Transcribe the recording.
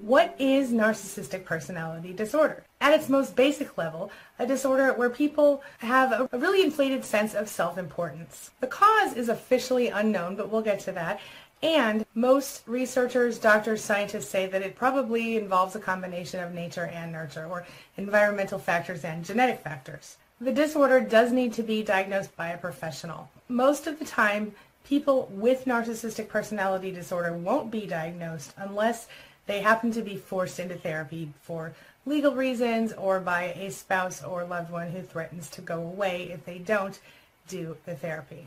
What is narcissistic personality disorder? At its most basic level, a disorder where people have a really inflated sense of self-importance. The cause is officially unknown, but we'll get to that. And most researchers, doctors, scientists say that it probably involves a combination of nature and nurture, or environmental factors and genetic factors. The disorder does need to be diagnosed by a professional. Most of the time, people with narcissistic personality disorder won't be diagnosed unless they happen to be forced into therapy for legal reasons or by a spouse or loved one who threatens to go away if they don't do the therapy.